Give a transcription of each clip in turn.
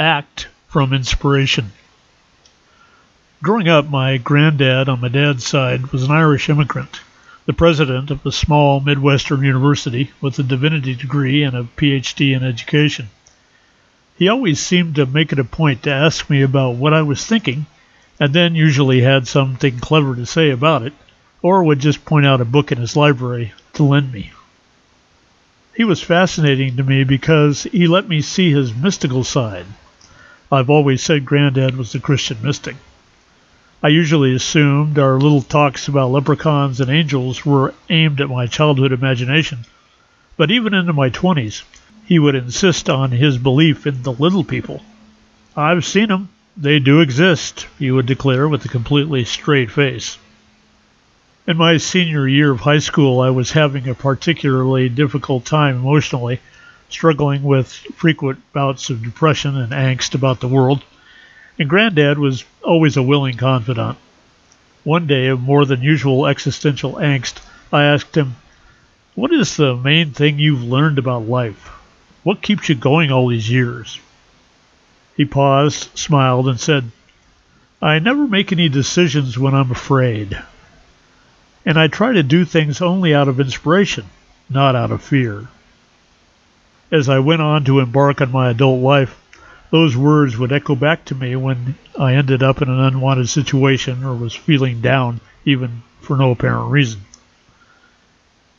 Act from inspiration. Growing up, my granddad on my dad's side was an Irish immigrant, the president of a small Midwestern university with a divinity degree and a PhD in education. He always seemed to make it a point to ask me about what I was thinking, and then usually had something clever to say about it, or would just point out a book in his library to lend me. He was fascinating to me because he let me see his mystical side. I've always said Granddad was a Christian mystic. I usually assumed our little talks about leprechauns and angels were aimed at my childhood imagination, but even into my 20s, he would insist on his belief in the little people. I've seen 'em. They do exist, he would declare with a completely straight face. In my senior year of high school, I was having a particularly difficult time emotionally, struggling with frequent bouts of depression and angst about the world and Granddad was always a willing confidant. One day of more than usual existential angst, I asked him, What is the main thing you've learned about life? What keeps you going all these years? He paused, smiled, and said, I never make any decisions when I'm afraid. And I try to do things only out of inspiration, not out of fear. As I went on to embark on my adult life, those words would echo back to me when I ended up in an unwanted situation or was feeling down, even for no apparent reason.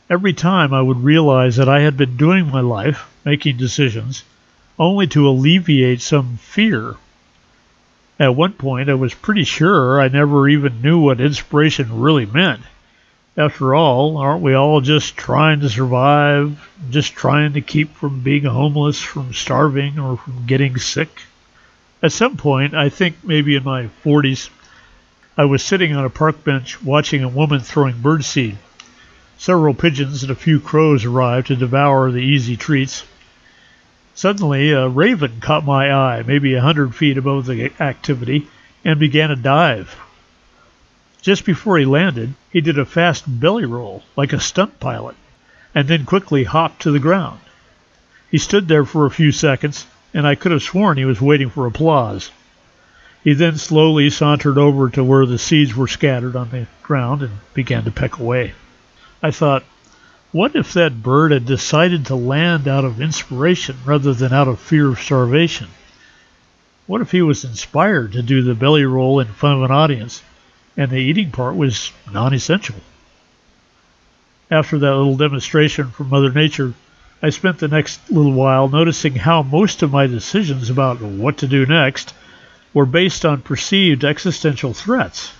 Every time I would realize that I had been doing my life, making decisions, only to alleviate some fear. At one point, I was pretty sure I never even knew what inspiration really meant. After all, aren't we all just trying to survive, just trying to keep from being homeless, from starving, or from getting sick? At some point, I think maybe in my 40s, I was sitting on a park bench watching a woman throwing birdseed. Several pigeons and a few crows arrived to devour the easy treats. Suddenly, a raven caught my eye, maybe a hundred feet above the activity, and began a dive. Just before he landed, he did a fast belly roll, like a stunt pilot, and then quickly hopped to the ground. He stood there for a few seconds, and I could have sworn he was waiting for applause. He then slowly sauntered over to where the seeds were scattered on the ground and began to peck away. I thought, what if that bird had decided to land out of inspiration rather than out of fear of starvation? What if he was inspired to do the belly roll in front of an audience and the eating part was non essential. After that little demonstration from Mother Nature, I spent the next little while noticing how most of my decisions about what to do next were based on perceived existential threats.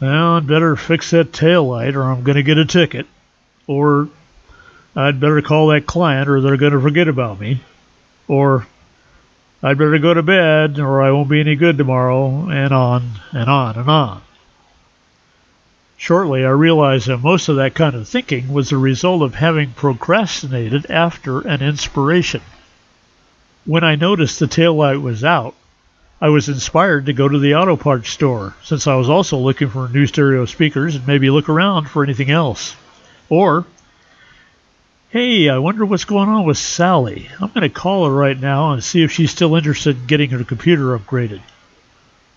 Well, I'd better fix that tail light or I'm going to get a ticket. Or I'd better call that client or they're going to forget about me. Or I'd better go to bed or I won't be any good tomorrow, and on and on and on. Shortly, I realized that most of that kind of thinking was the result of having procrastinated after an inspiration. When I noticed the tail light was out, I was inspired to go to the auto parts store, since I was also looking for new stereo speakers and maybe look around for anything else. Or, hey, I wonder what's going on with Sally. I'm going to call her right now and see if she's still interested in getting her computer upgraded.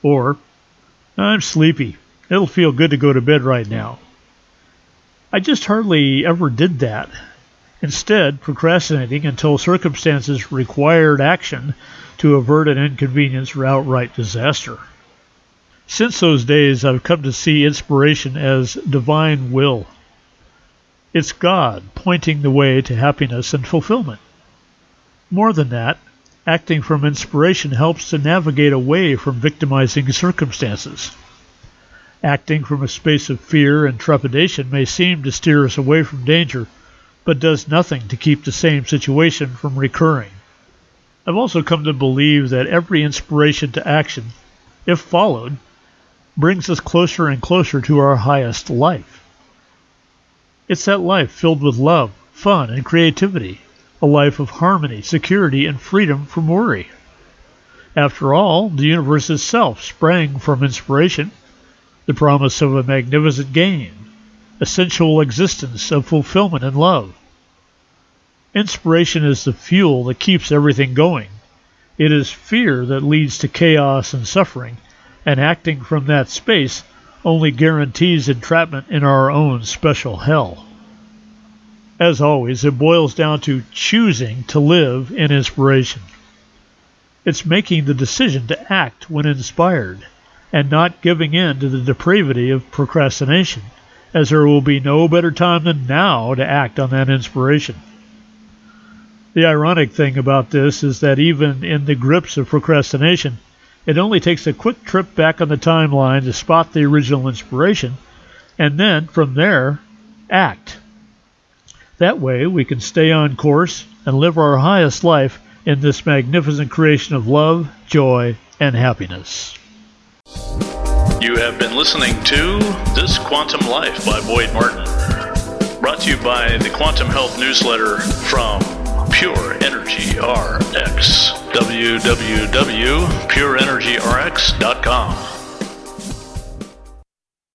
Or, I'm sleepy. It'll feel good to go to bed right now. I just hardly ever did that. Instead, procrastinating until circumstances required action to avert an inconvenience or outright disaster. Since those days, I've come to see inspiration as divine will. It's God pointing the way to happiness and fulfillment. More than that, acting from inspiration helps to navigate away from victimizing circumstances. Acting from a space of fear and trepidation may seem to steer us away from danger, but does nothing to keep the same situation from recurring. I've also come to believe that every inspiration to action, if followed, brings us closer and closer to our highest life. It's that life filled with love, fun, and creativity, a life of harmony, security, and freedom from worry. After all, the universe itself sprang from inspiration the promise of a magnificent gain, a sensual existence of fulfillment and love. Inspiration is the fuel that keeps everything going, It is fear that leads to chaos and suffering, and acting from that space only guarantees entrapment in our own special hell. As always, it boils down to choosing to live in inspiration. It's making the decision to act when inspired and not giving in to the depravity of procrastination, as there will be no better time than now to act on that inspiration. The ironic thing about this is that even in the grips of procrastination, it only takes a quick trip back on the timeline to spot the original inspiration, and then from there, act. That way, we can stay on course and live our highest life in this magnificent creation of love, joy, and happiness. You have been listening to This Quantum Life by Boyd Martin. Brought to you by the Quantum Health Newsletter from Pure Energy RX. www.pureenergyrx.com.